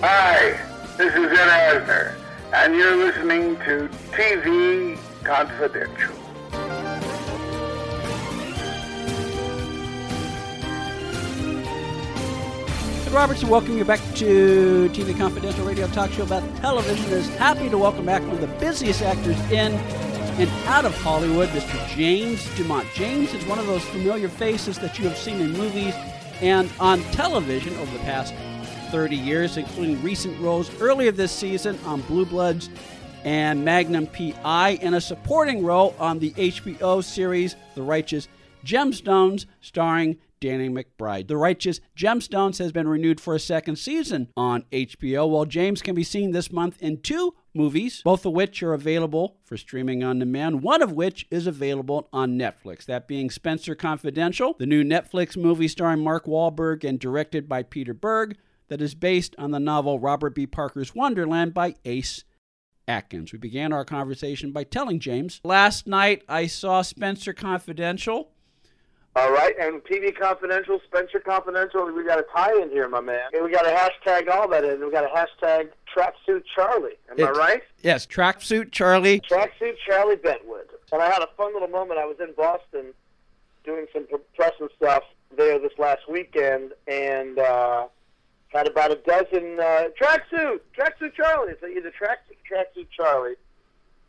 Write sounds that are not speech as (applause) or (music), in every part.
Hi, this is Ed Asner, and you're listening to TV Confidential. Ed Robertson, welcome you back to TV Confidential Radio Talk Show about television. Is happy to welcome back one of the busiest actors in and out of Hollywood, Mr. James Dumont. James is one of those familiar faces that you have seen in movies and on television over the past 30 years, including recent roles earlier this season on Blue Bloods and Magnum PI, and a supporting role on the HBO series The Righteous Gemstones, starring Danny McBride. The Righteous Gemstones has been renewed for a second season on HBO, while James can be seen this month in two movies, both of which are available for streaming on demand, one of which is available on Netflix. That being Spenser Confidential, the new Netflix movie starring Mark Wahlberg and directed by Peter Berg, that is based on the novel Robert B. Parker's Wonderland by Ace Atkins. We began our conversation by telling James, Last night I saw Spenser Confidential. All right, and TV Confidential, Spenser Confidential, we got a tie in here, my man. And we got to hashtag all that in. We got a hashtag Tracksuit Charlie. Am I right? Yes, Tracksuit Charlie. Tracksuit Charlie Bentwood. And I had a fun little moment. I was in Boston doing some press and stuff there this last weekend, and uh, had about a dozen uh, tracksuit, tracksuit Charlie. It's either tracksuit, tracksuit Charlie.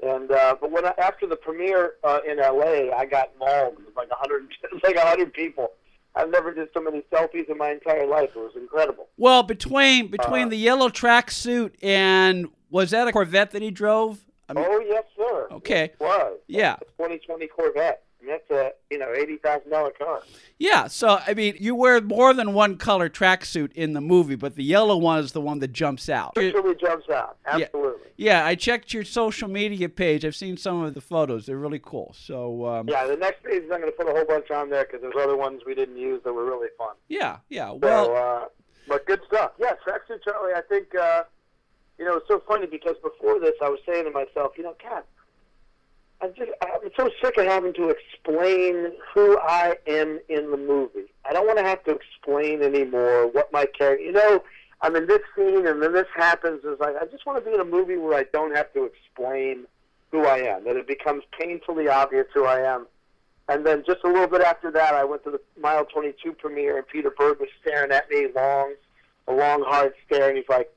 And uh, but when I, after the premiere uh, in LA, I got mauled. It was like a hundred, (laughs) like a hundred people. I've never did so many selfies in my entire life. It was incredible. Well, between between Uh, the yellow tracksuit and was that a Corvette that he drove? I mean, Oh yes, sir. Okay. It was. Yeah. A 2020 Corvette. And that's a you know eighty thousand dollar car. yeah. So I mean, you wear more than one color tracksuit in the movie, but the yellow one is the one that jumps out. It really jumps out. Absolutely. Yeah, I checked your social media page. I've seen some of the photos. They're really cool. So um, Yeah, the next page is I'm going to put a whole bunch on there because there's other ones we didn't use that were really fun. yeah, yeah. So, Well, uh, but good stuff. Yeah, Tracksuit Charlie. I think uh, you know it's so funny because before this, I was saying to myself, you know, God, I'm just so sick of having to explain who I am in the movie. I don't want to have to explain anymore what my character. You know, I'm in this scene and then this happens. It's like I just want to be in a movie where I don't have to explain who I am. That it becomes painfully obvious who I am. And then just a little bit after that, I went to the Mile 22 premiere, and Peter Berg was staring at me long, a long, hard stare, and he's like,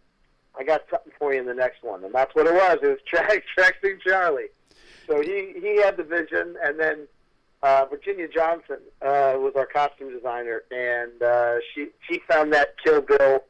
"I got something for you in the next one," and that's what it was. It was (laughs) Track Tracksuit Charlie. So he he had the vision, and then uh, Virginia Johnson uh, was our costume designer, and uh, she she found that Kill Bill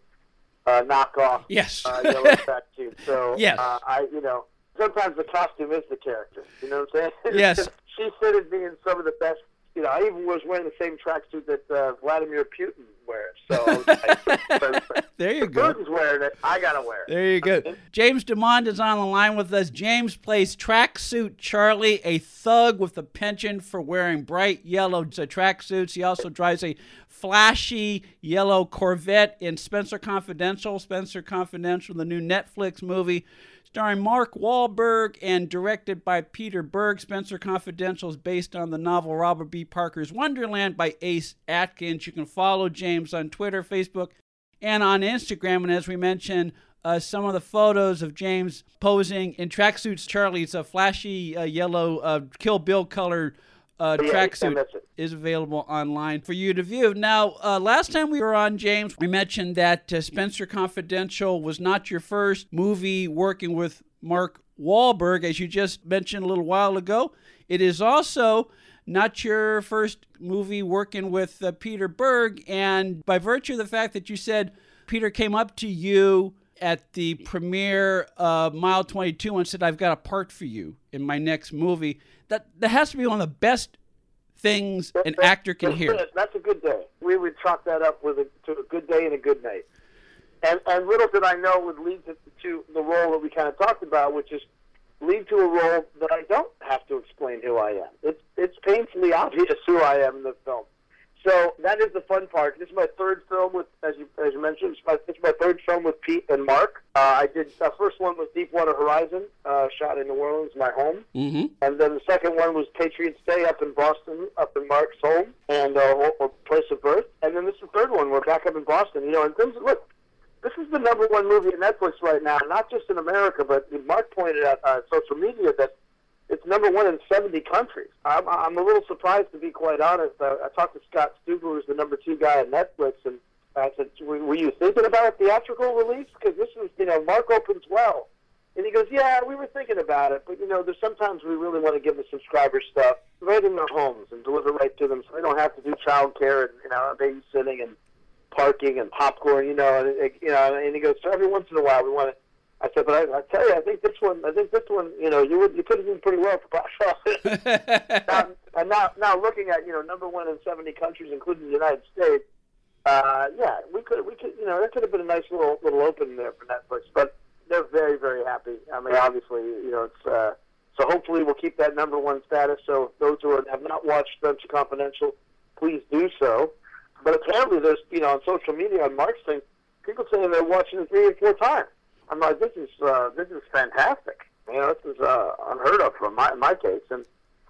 uh, knockoff yes. uh, yellow (laughs) tracksuit. So Yes. uh, I, you know, sometimes the costume is the character. You know what I'm saying? Yes. (laughs) she fitted me in some of the best. You know, I even was wearing the same tracksuit that uh, Vladimir Putin wears. So I was like, (laughs) there you go. Putin's wearing it. I gotta wear it. There you go. (laughs) James Dumont is on the line with us. James plays tracksuit Charlie, a thug with a penchant for wearing bright yellow tracksuits. He also drives a flashy yellow Corvette in Spenser Confidential. Spenser Confidential, the new Netflix movie starring Mark Wahlberg and directed by Peter Berg. Spenser Confidential is based on the novel Robert B. Parker's Wonderland by Ace Atkins. You can follow James on Twitter, Facebook, and on Instagram. And as we mentioned, uh, some of the photos of James posing in tracksuits. Charlie's a flashy uh, yellow uh, Kill Bill color uh, Yeah, tracksuit that's it. is available online for you to view. Now, uh, last time we were on, James, we mentioned that uh, Spenser Confidential was not your first movie working with Mark Wahlberg, as you just mentioned a little while ago. It is also not your first movie working with uh, Peter Berg, and by virtue of the fact that you said Peter came up to you at the premiere of Mile 22 and said, I've got a part for you in my next movie, that, that has to be one of the best things an actor can hear. That's a good day. We would chalk that up with a, to a good day and a good night. And, and little did I know would lead to, to the role that we kind of talked about, which is lead to a role that I don't have to explain who I am. It's it's painfully obvious who I am in the film. So that is the fun part. This is my third film with, as you as you mentioned, it's my, it's my third film with Pete and Mark. Uh, I did the first one was Deepwater Horizon, uh, shot in New Orleans, my home. Mm-hmm. And then the second one was Patriots Day up in Boston, up in Mark's home and uh, or- place of birth. And then this is the third one. We're back up in Boston. You know, and things look. this is the number one movie at Netflix right now, not just in America, but Mark pointed out on uh, social media that it's number one in 70 countries. I'm, I'm a little surprised, to be quite honest. I, I talked to Scott Stuber, who's the number two guy at Netflix, and I said, were, were you thinking about a theatrical release? Because this is, you know, Mark opens well. And he goes, yeah, we were thinking about it, but, you know, there's sometimes we really want to give the subscribers stuff right in their homes and deliver right to them so they don't have to do child care and, you uh, know, babysitting and parking and popcorn, you know, and, you know, and he goes, so every once in a while we want to I said, but I, I tell you, I think this one, I think this one, you know, you would, you could have done pretty well for office. (laughs) now, and now, now looking at, you know, number one in 70 countries, including the United States, uh, yeah, we could, we could, you know, that could have been a nice little, little opening there for Netflix. But they're very, very happy. I mean, obviously, you know, it's, uh, so hopefully we'll keep that number one status. So those who are, have not watched Spenser Confidential, please do so. But apparently, there's, you know, on social media on March thing, people saying they're watching it three and four times. I'm like, this is uh, this is fantastic. You know, this is uh, unheard of for my my case. And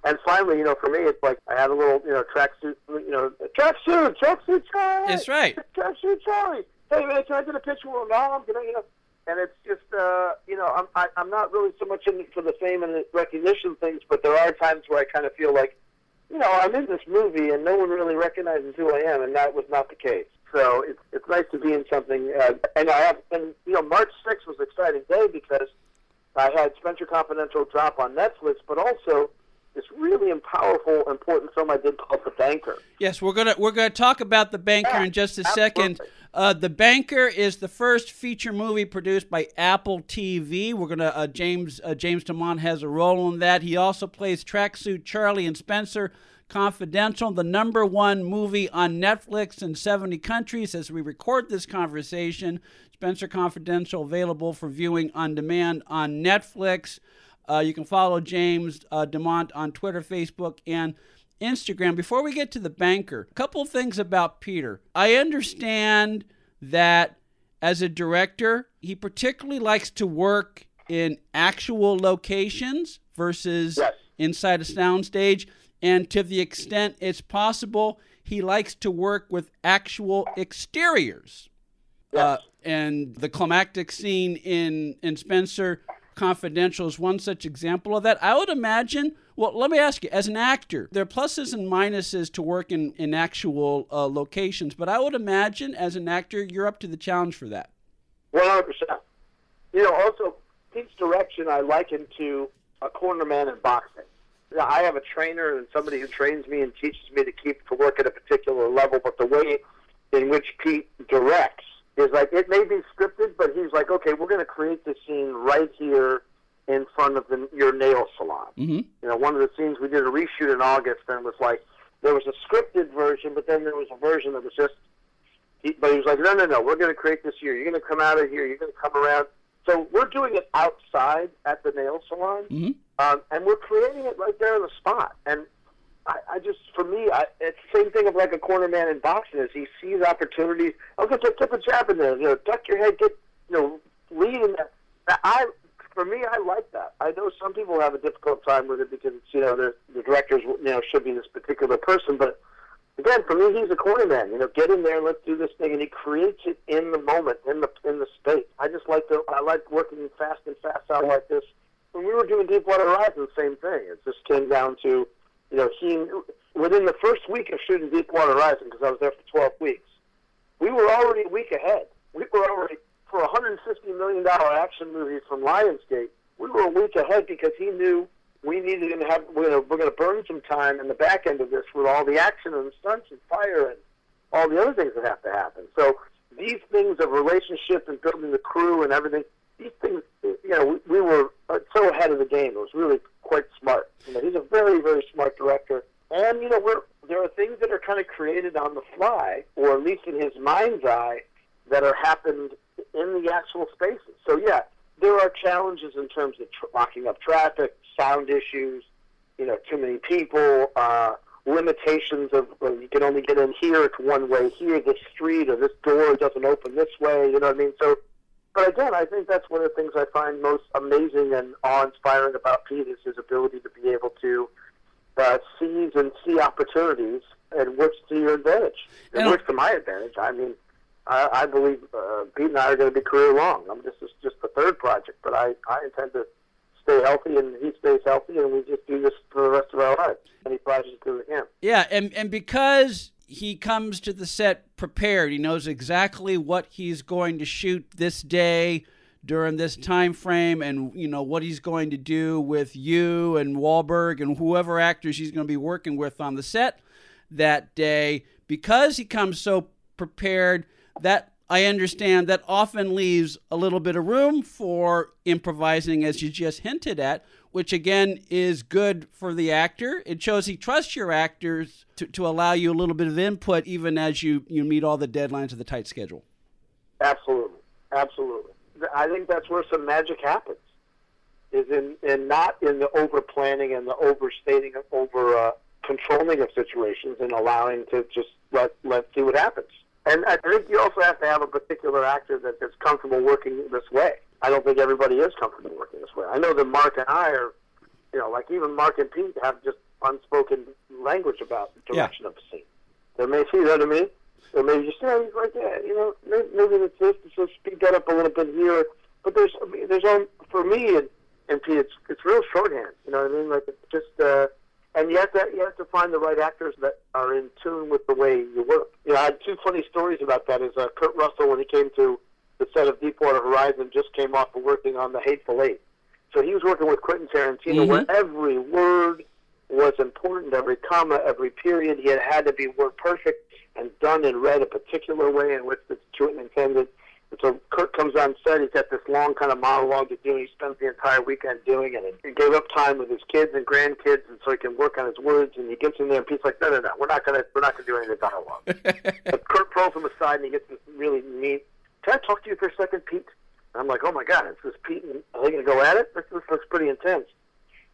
and finally, you know, for me, it's like I had a little, you know, tracksuit, you know, tracksuit, tracksuit Charlie. That's right. Tracksuit Charlie. Hey man, can I get a picture with mom? Can I, you know? And it's just, uh, you know, I'm I, I'm not really so much in for the fame and the recognition things, but there are times where I kind of feel like, you know, I'm in this movie and no one really recognizes who I am, and that was not the case. So it's it's nice to be in something. Uh, and I have, and you know, March 6th was an exciting day because I had Spenser Confidential drop on Netflix, but also this really powerful, important film I did called The Banker. Yes, we're gonna we're gonna talk about The Banker yeah, in just a absolutely. second. Uh, the Banker is the first feature movie produced by Apple TV. We're gonna uh, James uh, James Dumont has a role in that. He also plays Tracksuit Charlie and Spenser Confidential, the number one movie on Netflix in 70 countries as we record this conversation. Spenser Confidential available for viewing on demand on Netflix. Uh, you can follow James uh, Dumont on Twitter, Facebook, and Instagram. Before we get to the banker, a couple things about Peter. I understand that as a director, he particularly likes to work in actual locations versus Yes. inside a soundstage. And to the extent it's possible, he likes to work with actual exteriors. Uh, and the climactic scene in, in Spenser Confidential is one such example of that. I would imagine, well, let me ask you, as an actor, there are pluses and minuses to work in, in actual uh, locations, but I would imagine as an actor, you're up to the challenge for that. One hundred percent. You know, also Pete's direction I liken to a cornerman in boxing. I have a trainer and somebody who trains me and teaches me to keep to work at a particular level, but the way in which Pete directs is like it may be scripted, but he's like, okay, we're going to create this scene right here in front of the, your nail salon. Mm-hmm. You know, one of the scenes we did a reshoot in August, and it was like there was a scripted version, but then there was a version that was just. He, but he was like, no, no, no, we're going to create this here. You're going to come out of here. You're going to come around. So we're doing it outside at the nail salon, Mhm. um, and we're creating it right there on the spot. And I, I just, for me, I, it's the same thing of like a corner man in boxing is he sees opportunities. Okay, take, take a jab in there. You know, duck your head, get, you know, lead in that. I, for me, I like that. I know some people have a difficult time with it because it's, you know, the the directors, you know, should be this particular person, but again, for me, he's a corner man. You know, get in there, let's do this thing, and he creates it in the moment, in the in the space. I just like to, I like working fast and fast out like this. When we were doing Deepwater Horizon, same thing. It just came down to, you know, he within the first week of shooting Deepwater Horizon, because I was there for 12 weeks, we were already a week ahead. We were already for a 150 million dollar action movie from Lionsgate. We were a week ahead because he knew we needed to have we're we're to burn some time in the back end of this with all the action and the stunts and fire and all the other things that have to happen. So these things of relationship and building the crew and everything, these things, you know, we, we were uh, so ahead of the game. It was really quite smart. You know, he's a very very smart director, and you know, we're there are things that are kind of created on the fly, or at least in his mind's eye, that are happened in the actual spaces. So yeah, there are challenges in terms of tr- locking up traffic, sound issues, you know, too many people, uh, limitations of well, you can only get in here, it's one way here, this street or this door doesn't open this way, you know what I mean? So, but again, I think that's one of the things I find most amazing and awe-inspiring about Pete is his ability to be able to uh, seize and see opportunities and work to your advantage. It works to my advantage. I mean, I, I believe uh, Pete and I are going to be career long. I'm just just, just the third project, but I I intend to stay healthy and he stays healthy, and we just do this for the rest of our lives. Any projects do with him. Yeah, and and because he comes to the set prepared, he knows exactly what he's going to shoot this day during this time frame and you know what he's going to do with you and Wahlberg and whoever actors he's going to be working with on the set that day because he comes so prepared that I understand that often leaves a little bit of room for improvising as you just hinted at which again is good for the actor. It shows he trusts your actors to, to allow you a little bit of input even as you you meet all the deadlines of the tight schedule. Absolutely. Absolutely. I think that's where some magic happens, is in, in not in the over planning and the overstating, and over uh, controlling of situations, and allowing to just let let see what happens. And I think you also have to have a particular actor that is comfortable working this way. I don't think everybody is comfortable working this way. I know that Mark and I are, you know, like even Mark and Pete have just unspoken language about the direction yeah. of the scene. There may, (laughs) you know what I mean? or maybe just say like that. You know, maybe, maybe it's this. So speed that up a little bit here. But there's there's on for me and and Pete, it's it's real shorthand. You know what I mean? Like it's just. uh and you have to you have to find the right actors that are in tune with the way you work. You know, I had two funny stories about that. Is uh, Kurt Russell when he came to the set of Deepwater Horizon just came off of working on The Hateful Eight, so he was working with Quentin Tarantino, mm-hmm. where every word was important, every comma, every period. He had had to be word perfect and done and read a particular way in which it's true and intended. So Kurt comes on set. He's got this long kind of monologue to do. He spends the entire weekend doing it. And he gave up time with his kids and grandkids, and so he can work on his words. And he gets in there, and Pete's like, "No, no, no, we're not gonna, we're not gonna do any of the dialogue." (laughs) but Kurt pulls him aside, and he gets this really neat. Can I talk to you for a second, Pete? And I'm like, "Oh my God, it's this Pete. And are they gonna go at it? This, this looks pretty intense."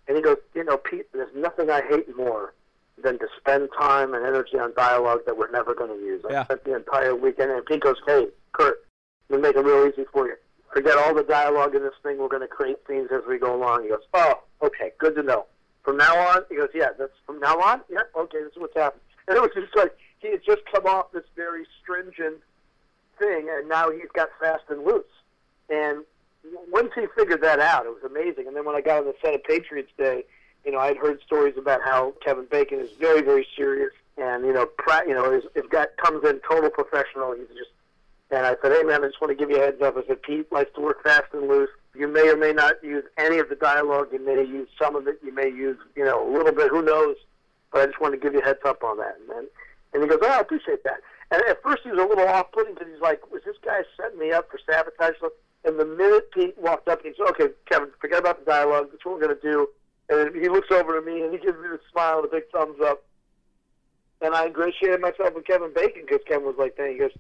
And he goes, "You know, Pete, there's nothing I hate more." than to spend time and energy on dialogue that we're never going to use. I spent the entire weekend, and Pete goes, "Hey, Kurt, me make it real easy for you. Forget all the dialogue in this thing. We're going to create scenes as we go along." He goes, "Oh, okay, good to know. From now on," he goes, "Yeah, that's from now on. Yeah, okay, this is what's happening." (laughs) And it was just like he had just come off this very stringent thing, and now he's got fast and loose. And once he figured that out, it was amazing. And then when I got on the set of Patriots Day you know, I'd heard stories about how Kevin Bacon is very, very serious, and you know, pra- you know, his, if guy comes in total professional, he's just. And I said, hey man, I just want to give you a heads up. I said, Pete likes to work fast and loose. You may or may not use any of the dialogue. You may use some of it. You may use, you know, a little bit. Who knows? But I just want to give you a heads up on that. And then, and he goes, oh, I appreciate that. And at first he was a little off-putting because he's like, was this guy setting me up for sabotage? And the minute Pete walked up, he said, okay, Kevin, forget about the dialogue. That's what we're going to do. And he looks over to me and he gives me the smile a big thumbs up. And I ingratiated myself with Kevin Bacon because Kevin was like, "Thank he goes,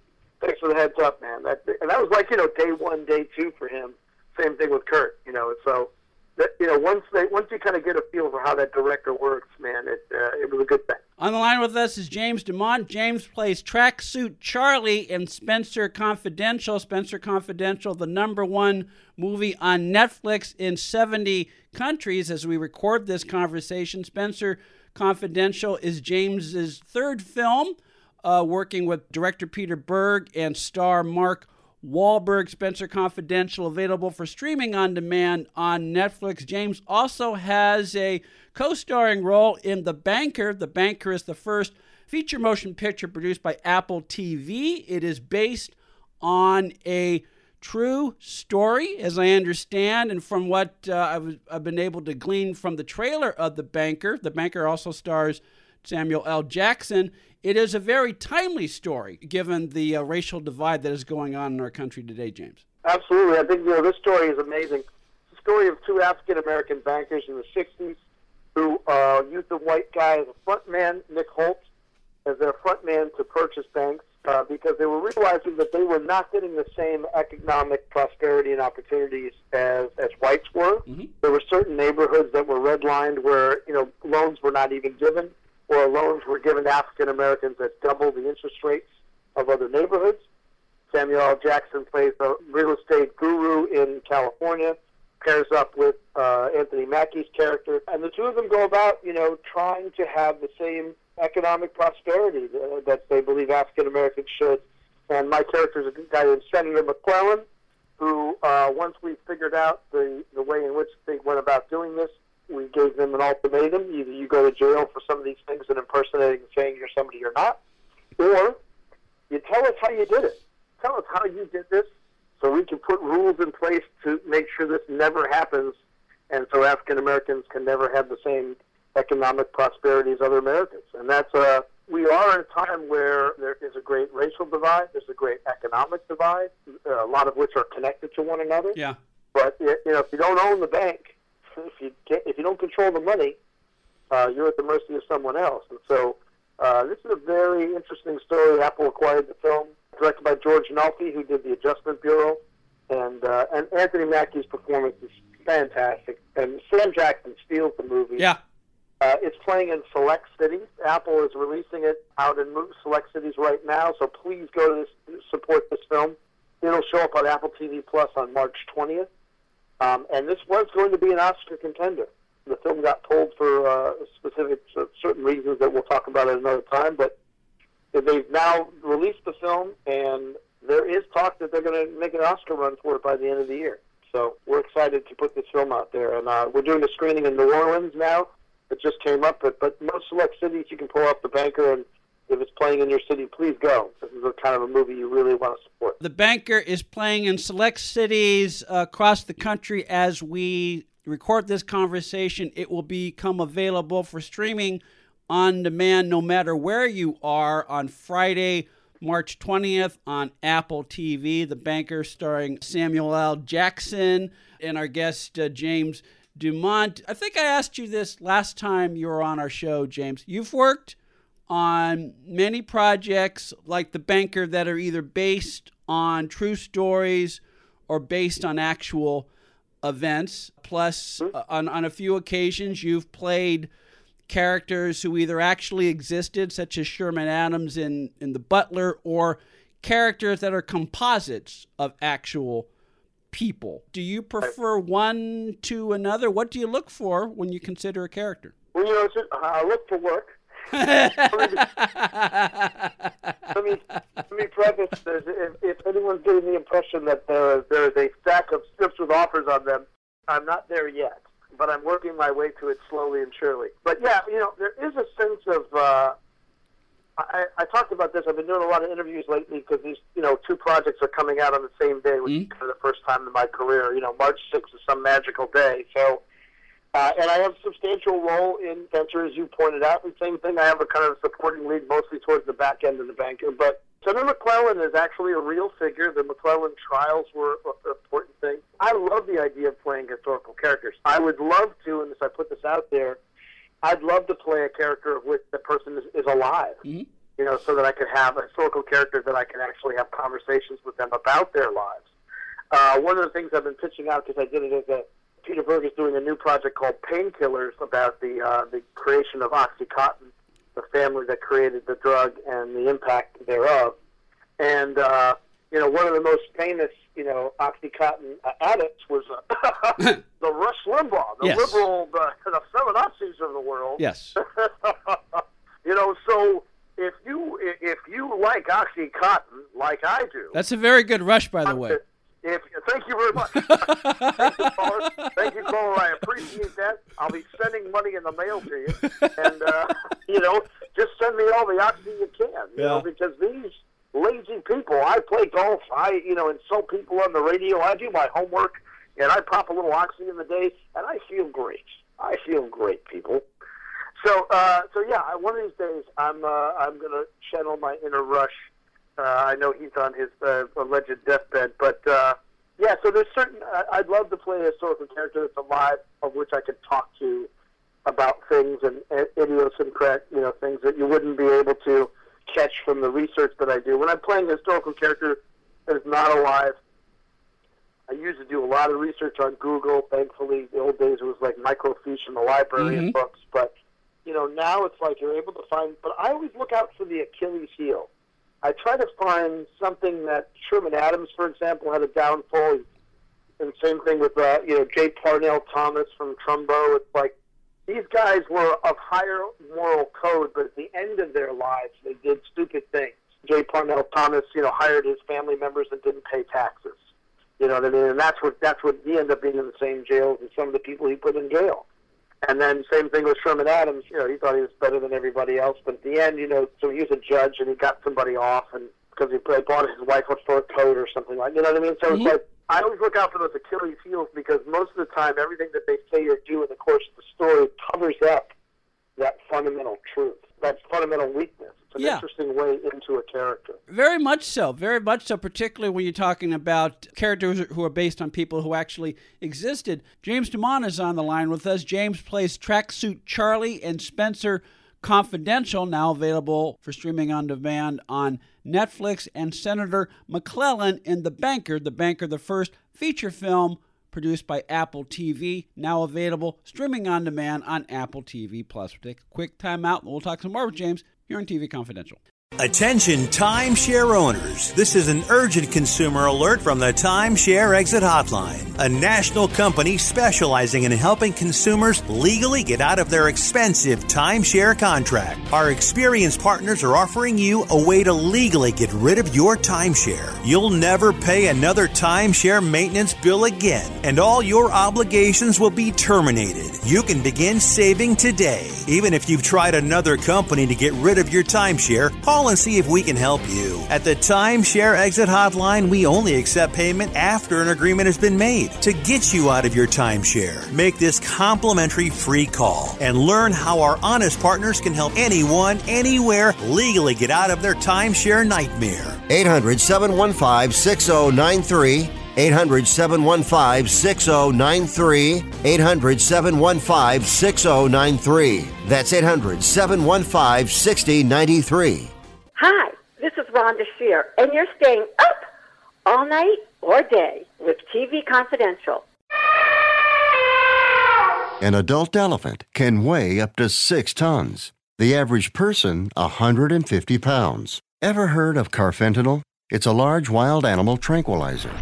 thanks for the heads up, man." That and that was like you know day one, day two for him. Same thing with Kurt, you know. So that you know once they once you kind of get a feel for how that director works, man, it uh, it was a good thing. On the line with us is James Dumont. James plays Tracksuit Charlie in Spenser Confidential. Spenser Confidential, the number one movie on Netflix in 70 countries as we record this conversation. Spenser Confidential is James's third film, uh, working with director Peter Berg and star Mark Wahlberg. Spenser Confidential available for streaming on demand on Netflix. James also has a co-starring role in The Banker. The Banker is the first feature motion picture produced by Apple TV. It is based on a true story, as I understand, and from what uh, I've, I've, been able to glean from the trailer of The Banker, The Banker also stars Samuel L. Jackson. It is a very timely story given the uh, racial divide that is going on in our country today, James. Absolutely. I think you know this story is amazing. It's the story of two African American bankers in the 60s who uh, used a white guy as a front man, Nick Hoult, as their front man to purchase banks uh, because they were realizing that they were not getting the same economic prosperity and opportunities as, as whites were. Mm-hmm. There were certain neighborhoods that were redlined where you know loans were not even given, or loans were given to African Americans at double the interest rates of other neighborhoods. Samuel L. Jackson plays a real estate guru in California, pairs up with uh, Anthony Mackie's character, and the two of them go about, you know, trying to have the same economic prosperity that they believe African Americans should and my character is a guy named Senator McClellan, who uh, once we figured out the the way in which they went about doing this, we gave them an ultimatum: either you go to jail for some of these things and impersonating and saying you're somebody you're not, or you tell us how you did it. Tell us how you did this, so we can put rules in place to make sure this never happens, and so African Americans can never have the same economic prosperity as other Americans. And that's uh, we are in a time where there is a great racial divide, there's a great economic divide, uh, a lot of which are connected to one another. Yeah. But you know, if you don't own the bank, if you can't, if you don't control the money, uh, you're at the mercy of someone else. And so, uh, this is a very interesting story. Apple acquired the film, directed by George Nolfi, who did the Adjustment Bureau, and uh, and Anthony Mackie's performance is fantastic. And Sam Jackson steals the movie. Yeah. Uh, it's playing in select cities. Apple is releasing it out in select cities right now, so please go to this, support this film. It'll show up on Apple TV Plus on March 20th. Um, and this was going to be an Oscar contender. The film got pulled for uh, specific certain reasons that we'll talk about at another time, but they've now released the film, and there is talk that they're going to make an Oscar run for it by the end of the year. So we're excited to put this film out there, and uh, we're doing a screening in New Orleans now. It just came up, but but most select cities you can pull up the banker, and if it's playing in your city, please go. This is a kind of a movie you really want to support. The banker is playing in select cities across the country as we record this conversation. It will become available for streaming on demand no matter where you are on Friday. March 20th on Apple TV. The Banker starring Samuel L. Jackson and our guest uh, James Dumont. I think I asked you this last time you were on our show, James. You've worked on many projects like The Banker that are either based on true stories or based on actual events. Plus, uh, on, on a few occasions, you've played characters who either actually existed, such as Sherman Adams in, in The Butler, or characters that are composites of actual people. Do you prefer one to another? What do you look for when you consider a character? Well, you know, I look for work. Let, me, let me preface this. If, if anyone's getting the impression that there, there is a stack of scripts with offers on them, I'm not there yet. But I'm working my way to it slowly and surely. But yeah, you know, there is a sense of uh, I, I talked about this. I've been doing a lot of interviews lately because these, you know, two projects are coming out on the same day, which mm-hmm. is kind of the first time in my career. You know, March 6th is some magical day. So, uh, and I have a substantial role in Venture, as you pointed out. And same thing, I have a kind of supporting lead mostly towards the back end of the banker. But Senator McClellan is actually a real figure. The McClellan trials were an important thing. I love the idea of playing historical characters. I would love to, and as I put this out there, I'd love to play a character of which the person is, is alive. Mm-hmm. You know, so that I could have a historical character that I can actually have conversations with them about their lives. Uh, one of the things I've been pitching out because I did it as a Peter Berg is doing a new project called Painkillers about the uh, the creation of OxyContin, the family that created the drug and the impact thereof. And uh, you know, one of the most famous you know, OxyContin uh, addicts was uh, (laughs) (laughs) the Rush Limbaugh, the yes. liberal, (laughs) the, the feminazis of the world. Yes. you know, so if you if you like OxyContin, like I do, that's a very good Rush, by the way. Thank you very much. (laughs) thank, you, caller. thank you, caller. I appreciate that. I'll be sending money in the mail to you, and uh, (laughs) you know, just send me all the oxy you can. You yeah. know, because these lazy people. I play golf. I, you know, insult people on the radio. I do my homework, and I pop a little oxy in the day, and I feel great. I feel great, people. So, uh, so yeah, one of these days, I'm uh, I'm gonna channel my inner Rush. Uh, I know he's on his uh, alleged deathbed, but uh, yeah. So there's certain. I'd love to play a historical character that's alive, of which I could talk to about things and, and idiosyncratic, you know, things that you wouldn't be able to catch from the research that I do. When I'm playing a historical character that is not alive, I used to do a lot of research on Google. Thankfully, the old days it was like microfiche in the library mm-hmm. and books. But you know, now it's like you're able to find. But I always look out for the Achilles heel. I try to find something that Sherman Adams, for example, had a downfall. And same thing with uh, you know J. Parnell Thomas from Trumbo. It's like these guys were of higher moral code, but at the end of their lives, they did stupid things. J. Parnell Thomas, you know, hired his family members and didn't pay taxes. You know what I mean? And that's what that's what he ended up being in the same jail as some of the people he put in jail. And then same thing with Sherman Adams. You know, he thought he was better than everybody else, but at the end, you know, so he was a judge and he got somebody off, and because he bought his wife a fur coat or something like. You know what I mean? So mm-hmm. it's like I always look out for those Achilles heels because most of the time, everything that they say or do in the course of the story covers up that fundamental truth, that fundamental weakness. It's an yeah. interesting way into a character. Very much so. Very much so, particularly when you're talking about characters who are based on people who actually existed. James Dumont is on the line with us. James plays Tracksuit Charlie and Spenser Confidential, now available for streaming on demand on Netflix, and Senator McClellan in The Banker, The Banker, the first feature film produced by Apple TV, now available streaming on demand on Apple TV Plus. We'll take a quick time out and we'll talk some more with James here on TV Confidential. Attention timeshare owners. This is an urgent consumer alert from the Timeshare Exit Hotline, a national company specializing in helping consumers legally get out of their expensive timeshare contract. Our experienced partners are offering you a way to legally get rid of your timeshare. You'll never pay another timeshare maintenance bill again, and all your obligations will be terminated. You can begin saving today. Even if you've tried another company to get rid of your timeshare, and see if we can help you. At the Timeshare Exit Hotline, we only accept payment after an agreement has been made to get you out of your timeshare. Make this complimentary free call and learn how our honest partners can help anyone, anywhere legally get out of their timeshare nightmare. 800 715 6093. 800 715 6093. 800 715 6093. That's 800 715 6093. Hi, this is Rhonda Shear, and you're staying up all night or day with TV Confidential. An adult elephant can weigh up to six tons. The average person, 150 pounds. Ever heard of carfentanil? It's a large wild animal tranquilizer.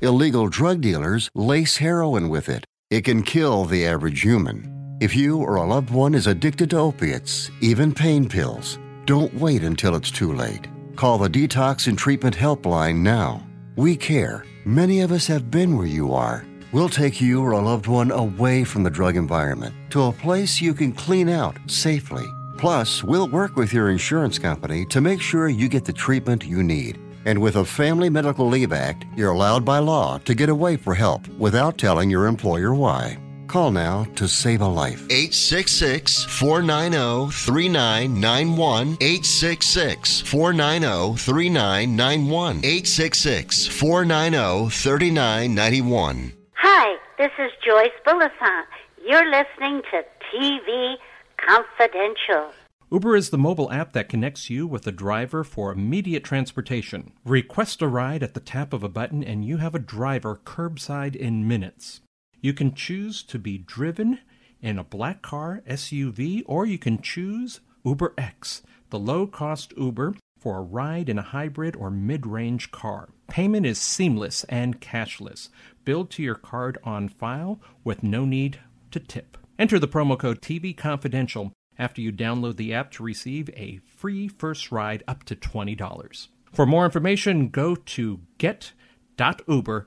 Illegal drug dealers lace heroin with it. It can kill the average human. If you or a loved one is addicted to opiates, even pain pills, don't wait until it's too late. Call the Detox and Treatment Helpline now. We care. Many of us have been where you are. We'll take you or a loved one away from the drug environment to a place you can clean out safely. Plus, we'll work with your insurance company to make sure you get the treatment you need. And with a Family Medical Leave Act, you're allowed by law to get away for help without telling your employer why. Call now to save a life. 866 490 3991. 866 490 3991. 866 490 3991. Hi, this is Joyce Bulifant. You're listening to TV Confidential. Uber is the mobile app that connects you with a driver for immediate transportation. Request a ride at the tap of a button, and you have a driver curbside in minutes. You can choose to be driven in a black car, SUV, or you can choose Uber X, the low cost Uber for a ride in a hybrid or mid range car. Payment is seamless and cashless, billed to your card on file with no need to tip. Enter the promo code TV Confidential after you download the app to receive a free first ride up to $20. For more information, go to get.uber.com